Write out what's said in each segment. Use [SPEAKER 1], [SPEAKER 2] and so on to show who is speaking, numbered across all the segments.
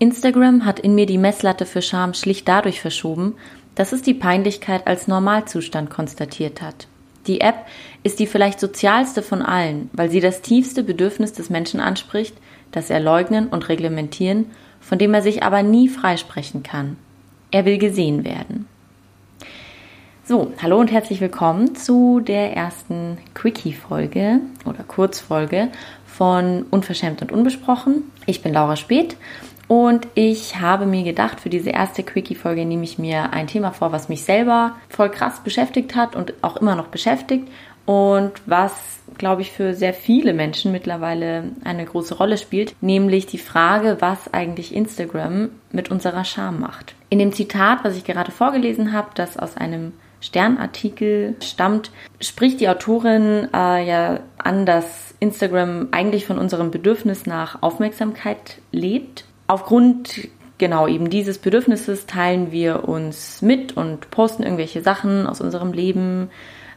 [SPEAKER 1] Instagram hat in mir die Messlatte für Scham schlicht dadurch verschoben, dass es die Peinlichkeit als Normalzustand konstatiert hat. Die App ist die vielleicht sozialste von allen, weil sie das tiefste Bedürfnis des Menschen anspricht, das er leugnen und reglementieren, von dem er sich aber nie freisprechen kann. Er will gesehen werden. So, hallo und herzlich willkommen zu der ersten Quickie-Folge oder Kurzfolge von Unverschämt und Unbesprochen. Ich bin Laura Speth und ich habe mir gedacht, für diese erste Quickie-Folge nehme ich mir ein Thema vor, was mich selber voll krass beschäftigt hat und auch immer noch beschäftigt und was, glaube ich, für sehr viele Menschen mittlerweile eine große Rolle spielt, nämlich die Frage, was eigentlich Instagram mit unserer Scham macht. In dem Zitat, was ich gerade vorgelesen habe, das aus einem Sternartikel stammt, spricht die Autorin äh, ja an, dass Instagram eigentlich von unserem Bedürfnis nach Aufmerksamkeit lebt aufgrund genau eben dieses Bedürfnisses teilen wir uns mit und posten irgendwelche Sachen aus unserem Leben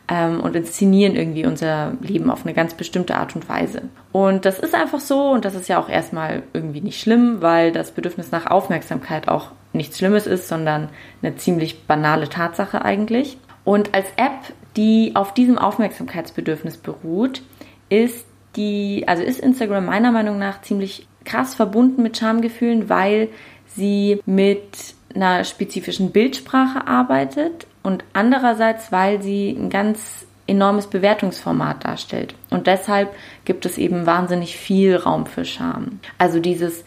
[SPEAKER 1] ähm, und inszenieren irgendwie unser Leben auf eine ganz bestimmte Art und Weise. Und das ist einfach so und das ist ja auch erstmal irgendwie nicht schlimm, weil das Bedürfnis nach Aufmerksamkeit auch nichts Schlimmes ist, sondern eine ziemlich banale Tatsache eigentlich. Und als App, die auf diesem Aufmerksamkeitsbedürfnis beruht, ist die, also ist Instagram meiner Meinung nach ziemlich krass verbunden mit Schamgefühlen, weil sie mit einer spezifischen Bildsprache arbeitet und andererseits, weil sie ein ganz enormes Bewertungsformat darstellt. Und deshalb gibt es eben wahnsinnig viel Raum für Scham. Also dieses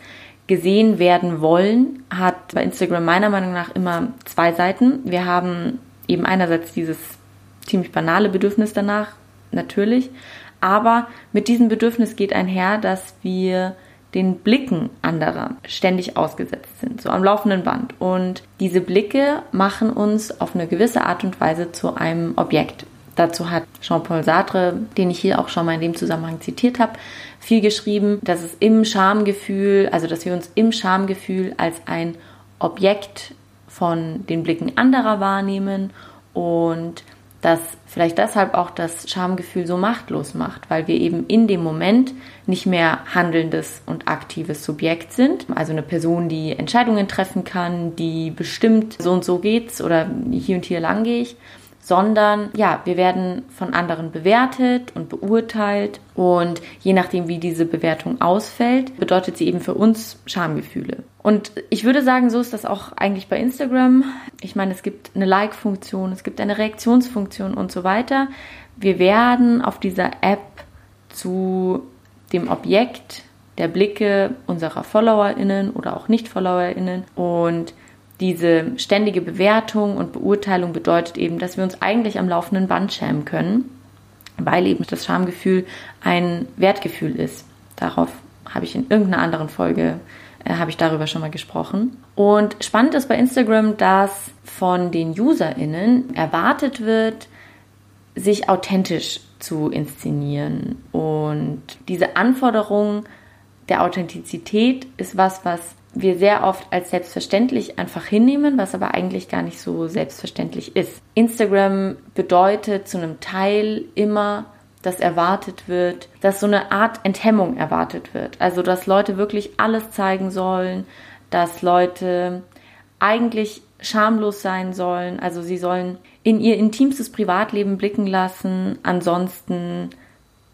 [SPEAKER 1] gesehen werden wollen hat bei Instagram meiner Meinung nach immer zwei Seiten. Wir haben eben einerseits dieses ziemlich banale Bedürfnis danach, natürlich, aber mit diesem Bedürfnis geht einher, dass wir den Blicken anderer ständig ausgesetzt sind, so am laufenden Band. Und diese Blicke machen uns auf eine gewisse Art und Weise zu einem Objekt. Dazu hat Jean-Paul Sartre, den ich hier auch schon mal in dem Zusammenhang zitiert habe, viel geschrieben, dass es im Schamgefühl, also dass wir uns im Schamgefühl als ein Objekt von den Blicken anderer wahrnehmen und dass vielleicht deshalb auch das Schamgefühl so machtlos macht, weil wir eben in dem Moment nicht mehr handelndes und aktives Subjekt sind, also eine Person, die Entscheidungen treffen kann, die bestimmt, so und so geht's oder hier und hier lang gehe ich, sondern ja, wir werden von anderen bewertet und beurteilt und je nachdem, wie diese Bewertung ausfällt, bedeutet sie eben für uns Schamgefühle. Und ich würde sagen, so ist das auch eigentlich bei Instagram. Ich meine, es gibt eine Like-Funktion, es gibt eine Reaktionsfunktion und so weiter. Wir werden auf dieser App zu dem Objekt der Blicke unserer FollowerInnen oder auch Nicht-FollowerInnen und diese ständige Bewertung und Beurteilung bedeutet eben, dass wir uns eigentlich am laufenden Band schämen können, weil eben das Schamgefühl ein Wertgefühl ist. Darauf habe ich in irgendeiner anderen Folge äh, habe ich darüber schon mal gesprochen. Und spannend ist bei Instagram, dass von den UserInnen erwartet wird, sich authentisch zu inszenieren. Und diese Anforderung der Authentizität ist was, was wir sehr oft als selbstverständlich einfach hinnehmen, was aber eigentlich gar nicht so selbstverständlich ist. Instagram bedeutet zu einem Teil immer, dass erwartet wird, dass so eine Art Enthemmung erwartet wird. Also, dass Leute wirklich alles zeigen sollen, dass Leute eigentlich schamlos sein sollen. Also, sie sollen in ihr intimstes Privatleben blicken lassen. Ansonsten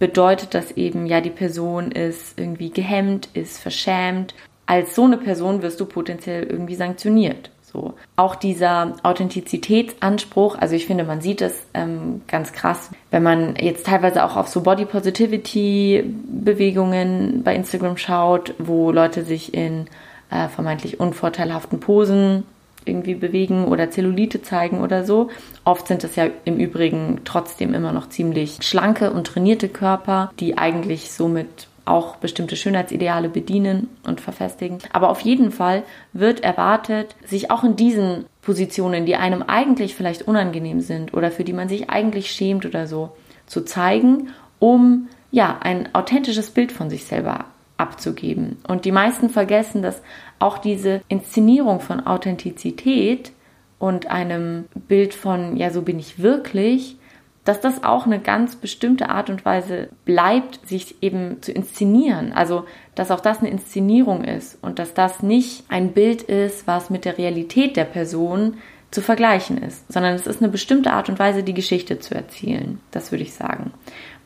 [SPEAKER 1] bedeutet das eben, ja, die Person ist irgendwie gehemmt, ist verschämt als so eine Person wirst du potenziell irgendwie sanktioniert. So. Auch dieser Authentizitätsanspruch, also ich finde, man sieht es ähm, ganz krass, wenn man jetzt teilweise auch auf so Body Positivity Bewegungen bei Instagram schaut, wo Leute sich in äh, vermeintlich unvorteilhaften Posen irgendwie bewegen oder Zellulite zeigen oder so. Oft sind es ja im Übrigen trotzdem immer noch ziemlich schlanke und trainierte Körper, die eigentlich somit auch bestimmte Schönheitsideale bedienen und verfestigen. Aber auf jeden Fall wird erwartet, sich auch in diesen Positionen, die einem eigentlich vielleicht unangenehm sind oder für die man sich eigentlich schämt oder so, zu zeigen, um ja ein authentisches Bild von sich selber abzugeben. Und die meisten vergessen, dass auch diese Inszenierung von Authentizität und einem Bild von, ja, so bin ich wirklich, dass das auch eine ganz bestimmte Art und Weise bleibt, sich eben zu inszenieren. Also, dass auch das eine Inszenierung ist und dass das nicht ein Bild ist, was mit der Realität der Person zu vergleichen ist, sondern es ist eine bestimmte Art und Weise, die Geschichte zu erzählen. Das würde ich sagen.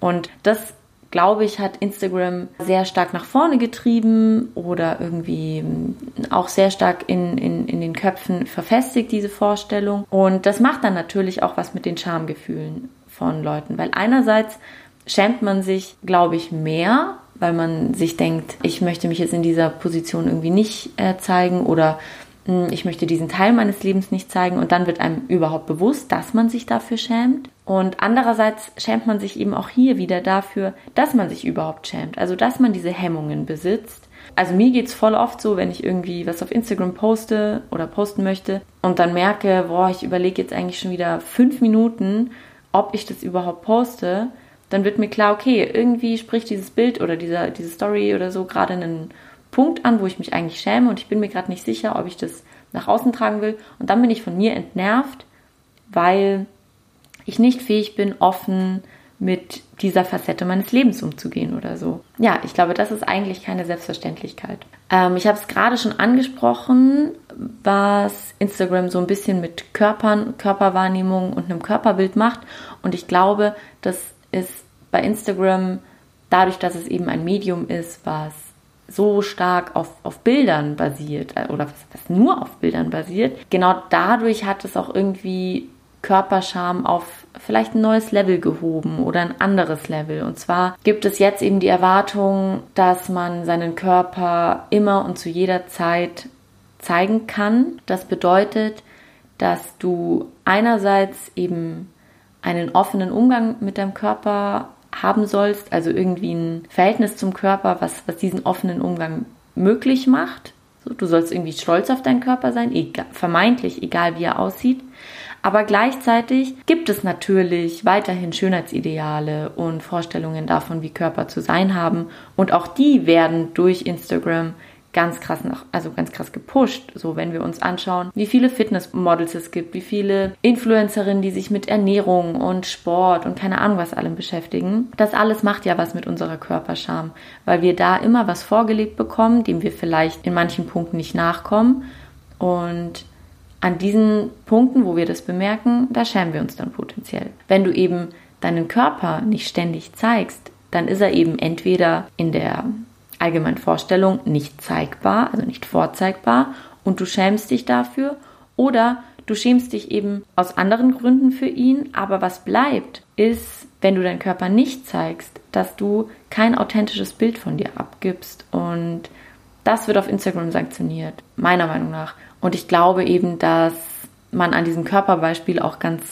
[SPEAKER 1] Und das glaube ich, hat Instagram sehr stark nach vorne getrieben oder irgendwie auch sehr stark in, in, in den Köpfen verfestigt, diese Vorstellung. Und das macht dann natürlich auch was mit den Schamgefühlen von Leuten, weil einerseits schämt man sich, glaube ich, mehr, weil man sich denkt, ich möchte mich jetzt in dieser Position irgendwie nicht äh, zeigen oder hm, ich möchte diesen Teil meines Lebens nicht zeigen und dann wird einem überhaupt bewusst, dass man sich dafür schämt. Und andererseits schämt man sich eben auch hier wieder dafür, dass man sich überhaupt schämt, also dass man diese Hemmungen besitzt. Also mir geht's voll oft so, wenn ich irgendwie was auf Instagram poste oder posten möchte und dann merke, boah, ich überlege jetzt eigentlich schon wieder fünf Minuten, ob ich das überhaupt poste, dann wird mir klar, okay, irgendwie spricht dieses Bild oder dieser, diese Story oder so gerade einen Punkt an, wo ich mich eigentlich schäme und ich bin mir gerade nicht sicher, ob ich das nach außen tragen will. Und dann bin ich von mir entnervt, weil ich nicht fähig bin, offen mit dieser Facette meines Lebens umzugehen oder so. Ja, ich glaube, das ist eigentlich keine Selbstverständlichkeit. Ähm, ich habe es gerade schon angesprochen, was Instagram so ein bisschen mit Körpern, Körperwahrnehmung und einem Körperbild macht. Und ich glaube, das ist bei Instagram dadurch, dass es eben ein Medium ist, was so stark auf, auf Bildern basiert äh, oder was, was nur auf Bildern basiert, genau dadurch hat es auch irgendwie Körperscham auf vielleicht ein neues Level gehoben oder ein anderes Level. Und zwar gibt es jetzt eben die Erwartung, dass man seinen Körper immer und zu jeder Zeit zeigen kann. Das bedeutet, dass du einerseits eben einen offenen Umgang mit deinem Körper haben sollst, also irgendwie ein Verhältnis zum Körper, was, was diesen offenen Umgang möglich macht. So, du sollst irgendwie stolz auf deinen Körper sein, egal, vermeintlich, egal wie er aussieht. Aber gleichzeitig gibt es natürlich weiterhin Schönheitsideale und Vorstellungen davon, wie Körper zu sein haben. Und auch die werden durch Instagram ganz krass nach, also ganz krass gepusht. So, wenn wir uns anschauen, wie viele Fitnessmodels es gibt, wie viele Influencerinnen, die sich mit Ernährung und Sport und keine Ahnung was allem beschäftigen. Das alles macht ja was mit unserer Körperscham, weil wir da immer was vorgelebt bekommen, dem wir vielleicht in manchen Punkten nicht nachkommen. Und an diesen Punkten, wo wir das bemerken, da schämen wir uns dann potenziell. Wenn du eben deinen Körper nicht ständig zeigst, dann ist er eben entweder in der allgemeinen Vorstellung nicht zeigbar, also nicht vorzeigbar und du schämst dich dafür oder du schämst dich eben aus anderen Gründen für ihn, aber was bleibt, ist, wenn du deinen Körper nicht zeigst, dass du kein authentisches Bild von dir abgibst und das wird auf Instagram sanktioniert, meiner Meinung nach. Und ich glaube eben, dass man an diesem Körperbeispiel auch ganz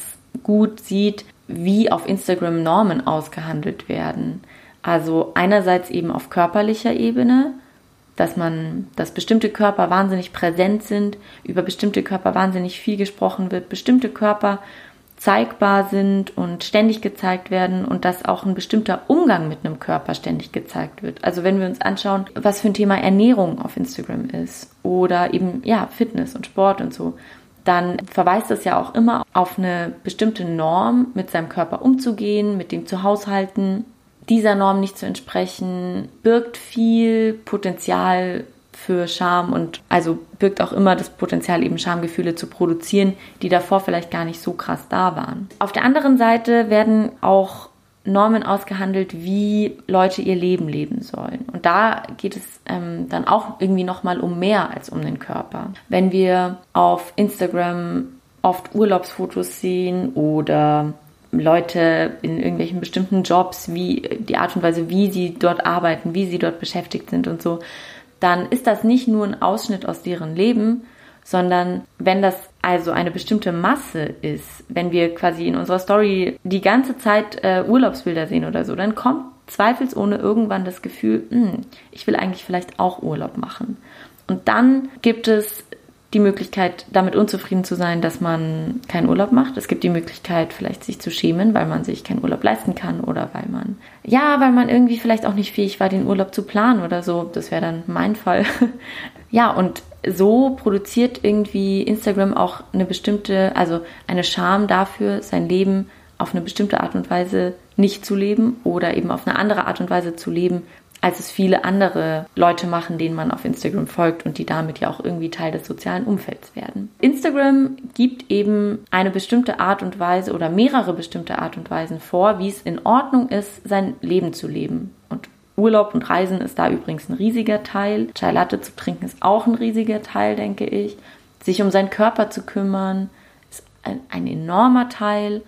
[SPEAKER 1] gut sieht, wie auf Instagram Normen ausgehandelt werden. Also einerseits eben auf körperlicher Ebene, dass man, dass bestimmte Körper wahnsinnig präsent sind, über bestimmte Körper wahnsinnig viel gesprochen wird, bestimmte Körper zeigbar sind und ständig gezeigt werden und dass auch ein bestimmter Umgang mit einem Körper ständig gezeigt wird. Also wenn wir uns anschauen, was für ein Thema Ernährung auf Instagram ist oder eben ja Fitness und Sport und so, dann verweist es ja auch immer auf eine bestimmte Norm, mit seinem Körper umzugehen, mit dem zu haushalten dieser Norm nicht zu entsprechen, birgt viel Potenzial für Scham und also birgt auch immer das Potenzial, eben Schamgefühle zu produzieren, die davor vielleicht gar nicht so krass da waren. Auf der anderen Seite werden auch Normen ausgehandelt, wie Leute ihr Leben leben sollen. Und da geht es ähm, dann auch irgendwie nochmal um mehr als um den Körper. Wenn wir auf Instagram oft Urlaubsfotos sehen oder Leute in irgendwelchen bestimmten Jobs, wie die Art und Weise, wie sie dort arbeiten, wie sie dort beschäftigt sind und so, dann ist das nicht nur ein Ausschnitt aus deren Leben, sondern wenn das also eine bestimmte Masse ist, wenn wir quasi in unserer Story die ganze Zeit äh, Urlaubsbilder sehen oder so, dann kommt zweifelsohne irgendwann das Gefühl, hm, ich will eigentlich vielleicht auch Urlaub machen. Und dann gibt es die Möglichkeit, damit unzufrieden zu sein, dass man keinen Urlaub macht. Es gibt die Möglichkeit, vielleicht sich zu schämen, weil man sich keinen Urlaub leisten kann oder weil man, ja, weil man irgendwie vielleicht auch nicht fähig war, den Urlaub zu planen oder so. Das wäre dann mein Fall. ja, und so produziert irgendwie Instagram auch eine bestimmte, also eine Scham dafür, sein Leben auf eine bestimmte Art und Weise nicht zu leben oder eben auf eine andere Art und Weise zu leben, als es viele andere Leute machen, denen man auf Instagram folgt und die damit ja auch irgendwie Teil des sozialen Umfelds werden. Instagram gibt eben eine bestimmte Art und Weise oder mehrere bestimmte Art und Weisen vor, wie es in Ordnung ist, sein Leben zu leben. Und Urlaub und Reisen ist da übrigens ein riesiger Teil. Chai Latte zu trinken ist auch ein riesiger Teil, denke ich. Sich um seinen Körper zu kümmern ist ein, ein enormer Teil.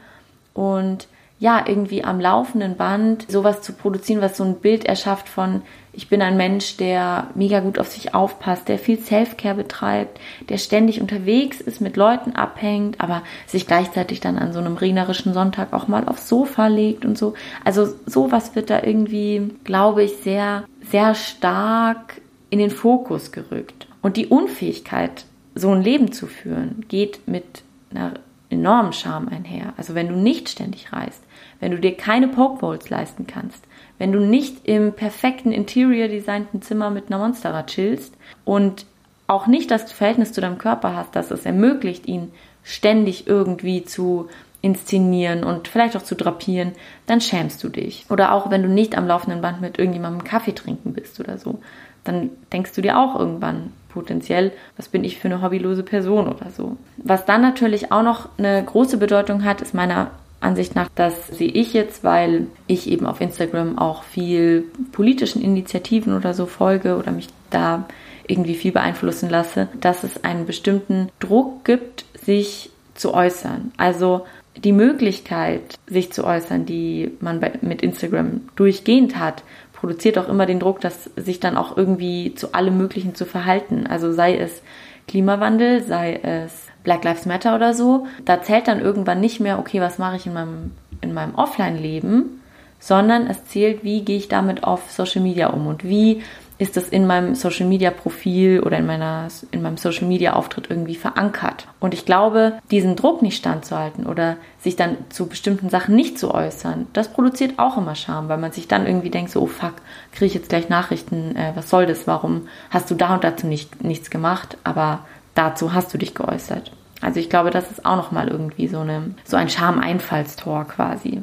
[SPEAKER 1] Und ja, irgendwie am laufenden Band sowas zu produzieren, was so ein Bild erschafft von, ich bin ein Mensch, der mega gut auf sich aufpasst, der viel Selfcare betreibt, der ständig unterwegs ist, mit Leuten abhängt, aber sich gleichzeitig dann an so einem regnerischen Sonntag auch mal aufs Sofa legt und so. Also sowas wird da irgendwie, glaube ich, sehr, sehr stark in den Fokus gerückt. Und die Unfähigkeit, so ein Leben zu führen, geht mit einer enormen Charme einher. Also wenn du nicht ständig reist, wenn du dir keine Pokeballs leisten kannst, wenn du nicht im perfekten Interior designten Zimmer mit einer Monstera chillst und auch nicht das Verhältnis zu deinem Körper hast, das es ermöglicht, ihn ständig irgendwie zu inszenieren und vielleicht auch zu drapieren, dann schämst du dich. Oder auch wenn du nicht am laufenden Band mit irgendjemandem Kaffee trinken bist oder so, dann denkst du dir auch irgendwann potenziell, was bin ich für eine hobbylose Person oder so. Was dann natürlich auch noch eine große Bedeutung hat, ist meiner Ansicht nach, das sehe ich jetzt, weil ich eben auf Instagram auch viel politischen Initiativen oder so folge oder mich da irgendwie viel beeinflussen lasse, dass es einen bestimmten Druck gibt, sich zu äußern. Also die Möglichkeit, sich zu äußern, die man bei, mit Instagram durchgehend hat, produziert auch immer den Druck, dass sich dann auch irgendwie zu allem Möglichen zu verhalten. Also sei es Klimawandel, sei es Black Lives Matter oder so, da zählt dann irgendwann nicht mehr, okay, was mache ich in meinem, in meinem Offline-Leben, sondern es zählt, wie gehe ich damit auf Social Media um und wie ist das in meinem Social Media Profil oder in meiner in meinem Social Media Auftritt irgendwie verankert. Und ich glaube, diesen Druck nicht standzuhalten oder sich dann zu bestimmten Sachen nicht zu äußern, das produziert auch immer Scham, weil man sich dann irgendwie denkt so, oh fuck, kriege ich jetzt gleich Nachrichten, äh, was soll das? Warum hast du da und dazu nicht nichts gemacht? Aber dazu hast du dich geäußert. Also ich glaube, das ist auch noch mal irgendwie so eine so ein Schameinfallstor quasi.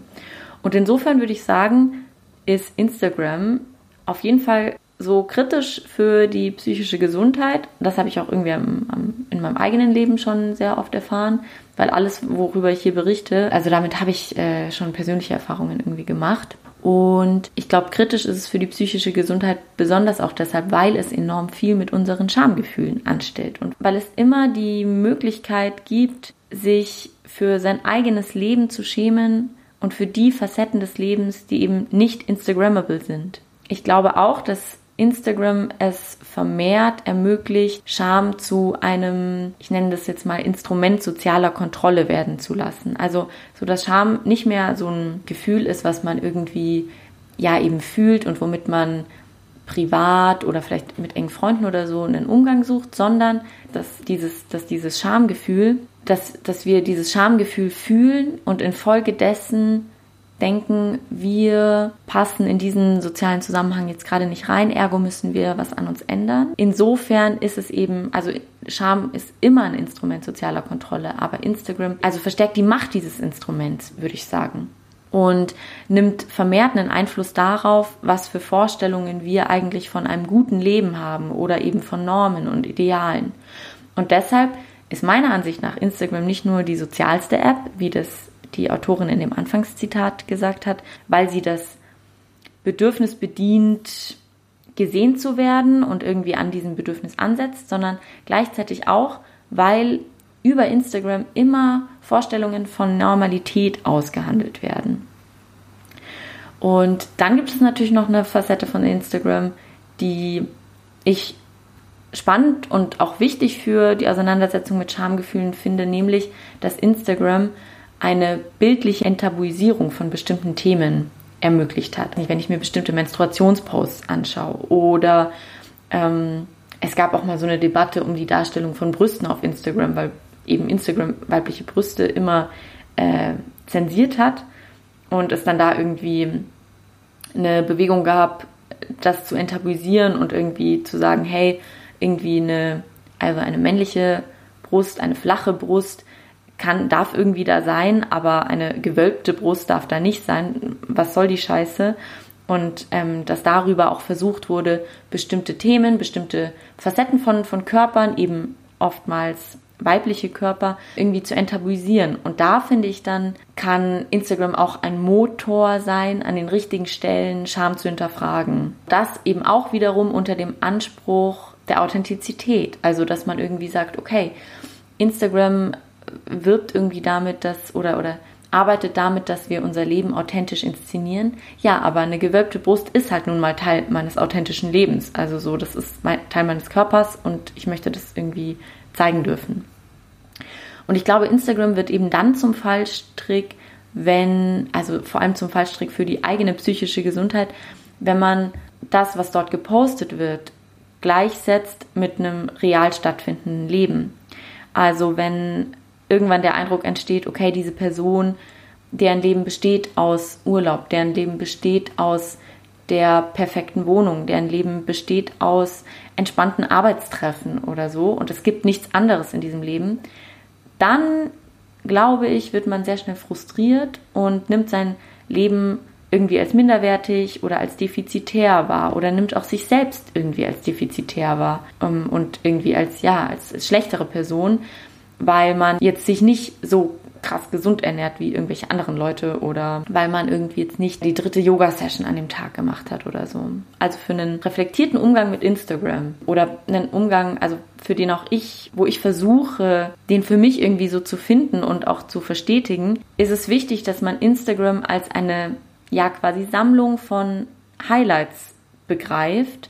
[SPEAKER 1] Und insofern würde ich sagen, ist Instagram auf jeden Fall so kritisch für die psychische Gesundheit. Das habe ich auch irgendwie am, am, in meinem eigenen Leben schon sehr oft erfahren, weil alles, worüber ich hier berichte, also damit habe ich äh, schon persönliche Erfahrungen irgendwie gemacht. Und ich glaube, kritisch ist es für die psychische Gesundheit besonders auch deshalb, weil es enorm viel mit unseren Schamgefühlen anstellt und weil es immer die Möglichkeit gibt, sich für sein eigenes Leben zu schämen und für die Facetten des Lebens, die eben nicht Instagrammable sind. Ich glaube auch, dass Instagram es vermehrt ermöglicht, Scham zu einem, ich nenne das jetzt mal Instrument sozialer Kontrolle werden zu lassen. Also so dass Scham nicht mehr so ein Gefühl ist, was man irgendwie ja eben fühlt und womit man privat oder vielleicht mit engen Freunden oder so einen Umgang sucht, sondern dass dieses, dass dieses Schamgefühl, dass, dass wir dieses Schamgefühl fühlen und infolgedessen denken, wir passen in diesen sozialen Zusammenhang jetzt gerade nicht rein, ergo müssen wir was an uns ändern. Insofern ist es eben, also Scham ist immer ein Instrument sozialer Kontrolle, aber Instagram, also verstärkt die Macht dieses Instruments, würde ich sagen. Und nimmt vermehrt einen Einfluss darauf, was für Vorstellungen wir eigentlich von einem guten Leben haben oder eben von Normen und Idealen. Und deshalb ist meiner Ansicht nach Instagram nicht nur die sozialste App, wie das die Autorin in dem Anfangszitat gesagt hat, weil sie das Bedürfnis bedient, gesehen zu werden und irgendwie an diesem Bedürfnis ansetzt, sondern gleichzeitig auch, weil über Instagram immer Vorstellungen von Normalität ausgehandelt werden. Und dann gibt es natürlich noch eine Facette von Instagram, die ich spannend und auch wichtig für die Auseinandersetzung mit Schamgefühlen finde, nämlich dass Instagram eine bildliche Enttabuisierung von bestimmten Themen ermöglicht hat. Wenn ich mir bestimmte Menstruationsposts anschaue oder ähm, es gab auch mal so eine Debatte um die Darstellung von Brüsten auf Instagram, weil eben Instagram weibliche Brüste immer äh, zensiert hat und es dann da irgendwie eine Bewegung gab, das zu enttabuisieren und irgendwie zu sagen, hey, irgendwie eine, also eine männliche Brust, eine flache Brust kann, darf irgendwie da sein, aber eine gewölbte Brust darf da nicht sein. Was soll die Scheiße? Und ähm, dass darüber auch versucht wurde, bestimmte Themen, bestimmte Facetten von, von Körpern, eben oftmals weibliche Körper, irgendwie zu enttabuisieren. Und da finde ich dann, kann Instagram auch ein Motor sein, an den richtigen Stellen Scham zu hinterfragen. Das eben auch wiederum unter dem Anspruch der Authentizität. Also, dass man irgendwie sagt, okay, Instagram wirbt irgendwie damit, dass oder oder arbeitet damit, dass wir unser Leben authentisch inszenieren. Ja, aber eine gewölbte Brust ist halt nun mal Teil meines authentischen Lebens. Also so, das ist mein, Teil meines Körpers und ich möchte das irgendwie zeigen dürfen. Und ich glaube, Instagram wird eben dann zum Fallstrick, wenn, also vor allem zum Fallstrick für die eigene psychische Gesundheit, wenn man das, was dort gepostet wird, gleichsetzt mit einem real stattfindenden Leben. Also wenn irgendwann der Eindruck entsteht, okay, diese Person, deren Leben besteht aus Urlaub, deren Leben besteht aus der perfekten Wohnung, deren Leben besteht aus entspannten Arbeitstreffen oder so und es gibt nichts anderes in diesem Leben, dann glaube ich, wird man sehr schnell frustriert und nimmt sein Leben irgendwie als minderwertig oder als defizitär wahr oder nimmt auch sich selbst irgendwie als defizitär wahr ähm, und irgendwie als ja als schlechtere Person weil man jetzt sich nicht so krass gesund ernährt wie irgendwelche anderen Leute oder weil man irgendwie jetzt nicht die dritte Yoga-Session an dem Tag gemacht hat oder so. Also für einen reflektierten Umgang mit Instagram oder einen Umgang, also für den auch ich, wo ich versuche, den für mich irgendwie so zu finden und auch zu verstetigen, ist es wichtig, dass man Instagram als eine, ja, quasi Sammlung von Highlights begreift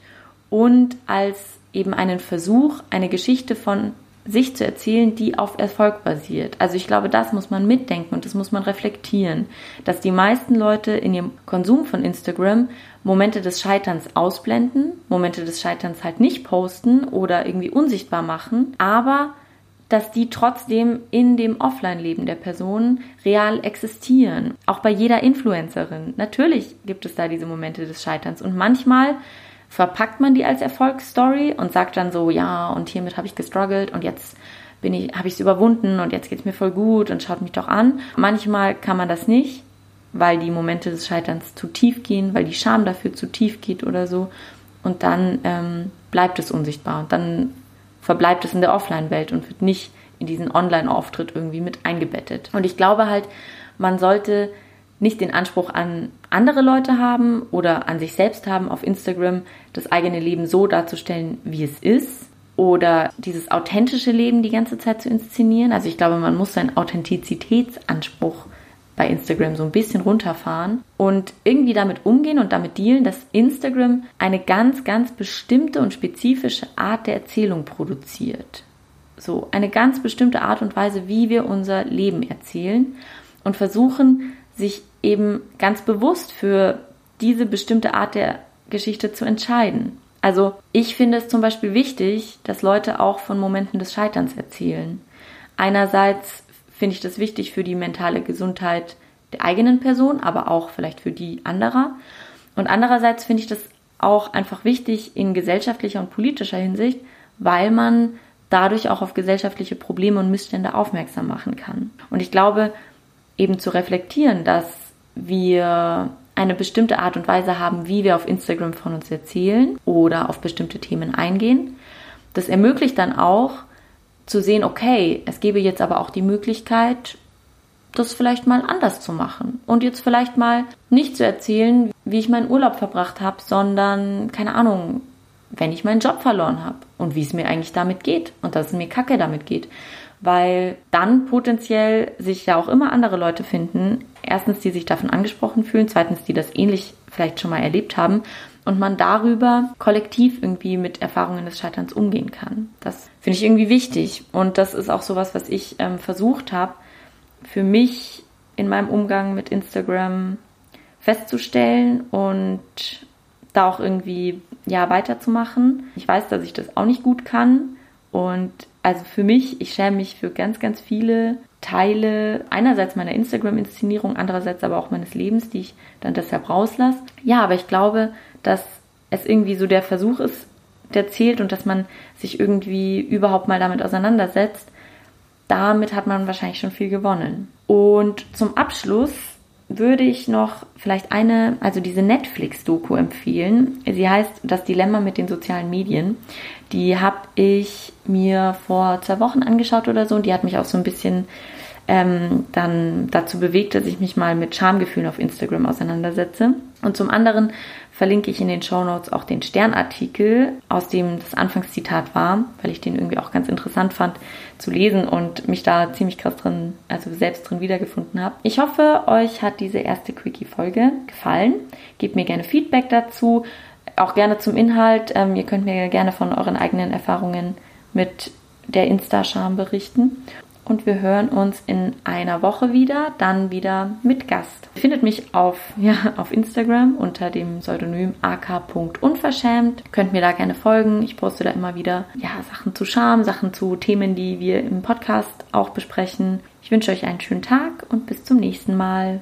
[SPEAKER 1] und als eben einen Versuch, eine Geschichte von sich zu erzählen, die auf Erfolg basiert. Also ich glaube, das muss man mitdenken und das muss man reflektieren, dass die meisten Leute in ihrem Konsum von Instagram Momente des Scheiterns ausblenden, Momente des Scheiterns halt nicht posten oder irgendwie unsichtbar machen, aber dass die trotzdem in dem Offline-Leben der Person real existieren. Auch bei jeder Influencerin. Natürlich gibt es da diese Momente des Scheiterns und manchmal verpackt man die als Erfolgsstory und sagt dann so, ja, und hiermit habe ich gestruggelt und jetzt bin ich, habe ich es überwunden und jetzt geht es mir voll gut und schaut mich doch an. Manchmal kann man das nicht, weil die Momente des Scheiterns zu tief gehen, weil die Scham dafür zu tief geht oder so. Und dann ähm, bleibt es unsichtbar und dann verbleibt es in der Offline-Welt und wird nicht in diesen Online-Auftritt irgendwie mit eingebettet. Und ich glaube halt, man sollte nicht den Anspruch an andere Leute haben oder an sich selbst haben, auf Instagram das eigene Leben so darzustellen, wie es ist oder dieses authentische Leben die ganze Zeit zu inszenieren. Also ich glaube, man muss seinen Authentizitätsanspruch bei Instagram so ein bisschen runterfahren und irgendwie damit umgehen und damit dealen, dass Instagram eine ganz, ganz bestimmte und spezifische Art der Erzählung produziert. So, eine ganz bestimmte Art und Weise, wie wir unser Leben erzählen und versuchen, sich eben ganz bewusst für diese bestimmte Art der Geschichte zu entscheiden. Also ich finde es zum Beispiel wichtig, dass Leute auch von Momenten des Scheiterns erzählen. Einerseits finde ich das wichtig für die mentale Gesundheit der eigenen Person, aber auch vielleicht für die anderer. Und andererseits finde ich das auch einfach wichtig in gesellschaftlicher und politischer Hinsicht, weil man dadurch auch auf gesellschaftliche Probleme und Missstände aufmerksam machen kann. Und ich glaube, eben zu reflektieren, dass wir eine bestimmte Art und Weise haben, wie wir auf Instagram von uns erzählen oder auf bestimmte Themen eingehen. Das ermöglicht dann auch zu sehen, okay, es gäbe jetzt aber auch die Möglichkeit, das vielleicht mal anders zu machen und jetzt vielleicht mal nicht zu erzählen, wie ich meinen Urlaub verbracht habe, sondern keine Ahnung, wenn ich meinen Job verloren habe und wie es mir eigentlich damit geht und dass es mir kacke damit geht, weil dann potenziell sich ja auch immer andere Leute finden. Erstens, die sich davon angesprochen fühlen, zweitens, die das ähnlich vielleicht schon mal erlebt haben und man darüber kollektiv irgendwie mit Erfahrungen des Scheiterns umgehen kann. Das finde ich irgendwie wichtig und das ist auch sowas, was ich ähm, versucht habe, für mich in meinem Umgang mit Instagram festzustellen und da auch irgendwie ja weiterzumachen. Ich weiß, dass ich das auch nicht gut kann und also für mich, ich schäme mich für ganz, ganz viele Teile einerseits meiner Instagram-Inszenierung, andererseits aber auch meines Lebens, die ich dann deshalb rauslasse. Ja, aber ich glaube, dass es irgendwie so der Versuch ist, der zählt und dass man sich irgendwie überhaupt mal damit auseinandersetzt, damit hat man wahrscheinlich schon viel gewonnen. Und zum Abschluss würde ich noch vielleicht eine, also diese Netflix-Doku empfehlen. Sie heißt Das Dilemma mit den sozialen Medien. Die habe ich mir vor zwei Wochen angeschaut oder so und die hat mich auch so ein bisschen ähm, dann dazu bewegt, dass ich mich mal mit Schamgefühlen auf Instagram auseinandersetze. Und zum anderen verlinke ich in den Show Notes auch den Sternartikel, aus dem das Anfangszitat war, weil ich den irgendwie auch ganz interessant fand zu lesen und mich da ziemlich krass drin, also selbst drin wiedergefunden habe. Ich hoffe, euch hat diese erste Quickie-Folge gefallen. Gebt mir gerne Feedback dazu, auch gerne zum Inhalt. Ähm, ihr könnt mir gerne von euren eigenen Erfahrungen mit der Insta-Scham berichten und wir hören uns in einer Woche wieder, dann wieder mit Gast. Ihr findet mich auf, ja, auf Instagram unter dem Pseudonym ak.unverschämt. Könnt mir da gerne folgen. Ich poste da immer wieder ja, Sachen zu Scham, Sachen zu Themen, die wir im Podcast auch besprechen. Ich wünsche euch einen schönen Tag und bis zum nächsten Mal.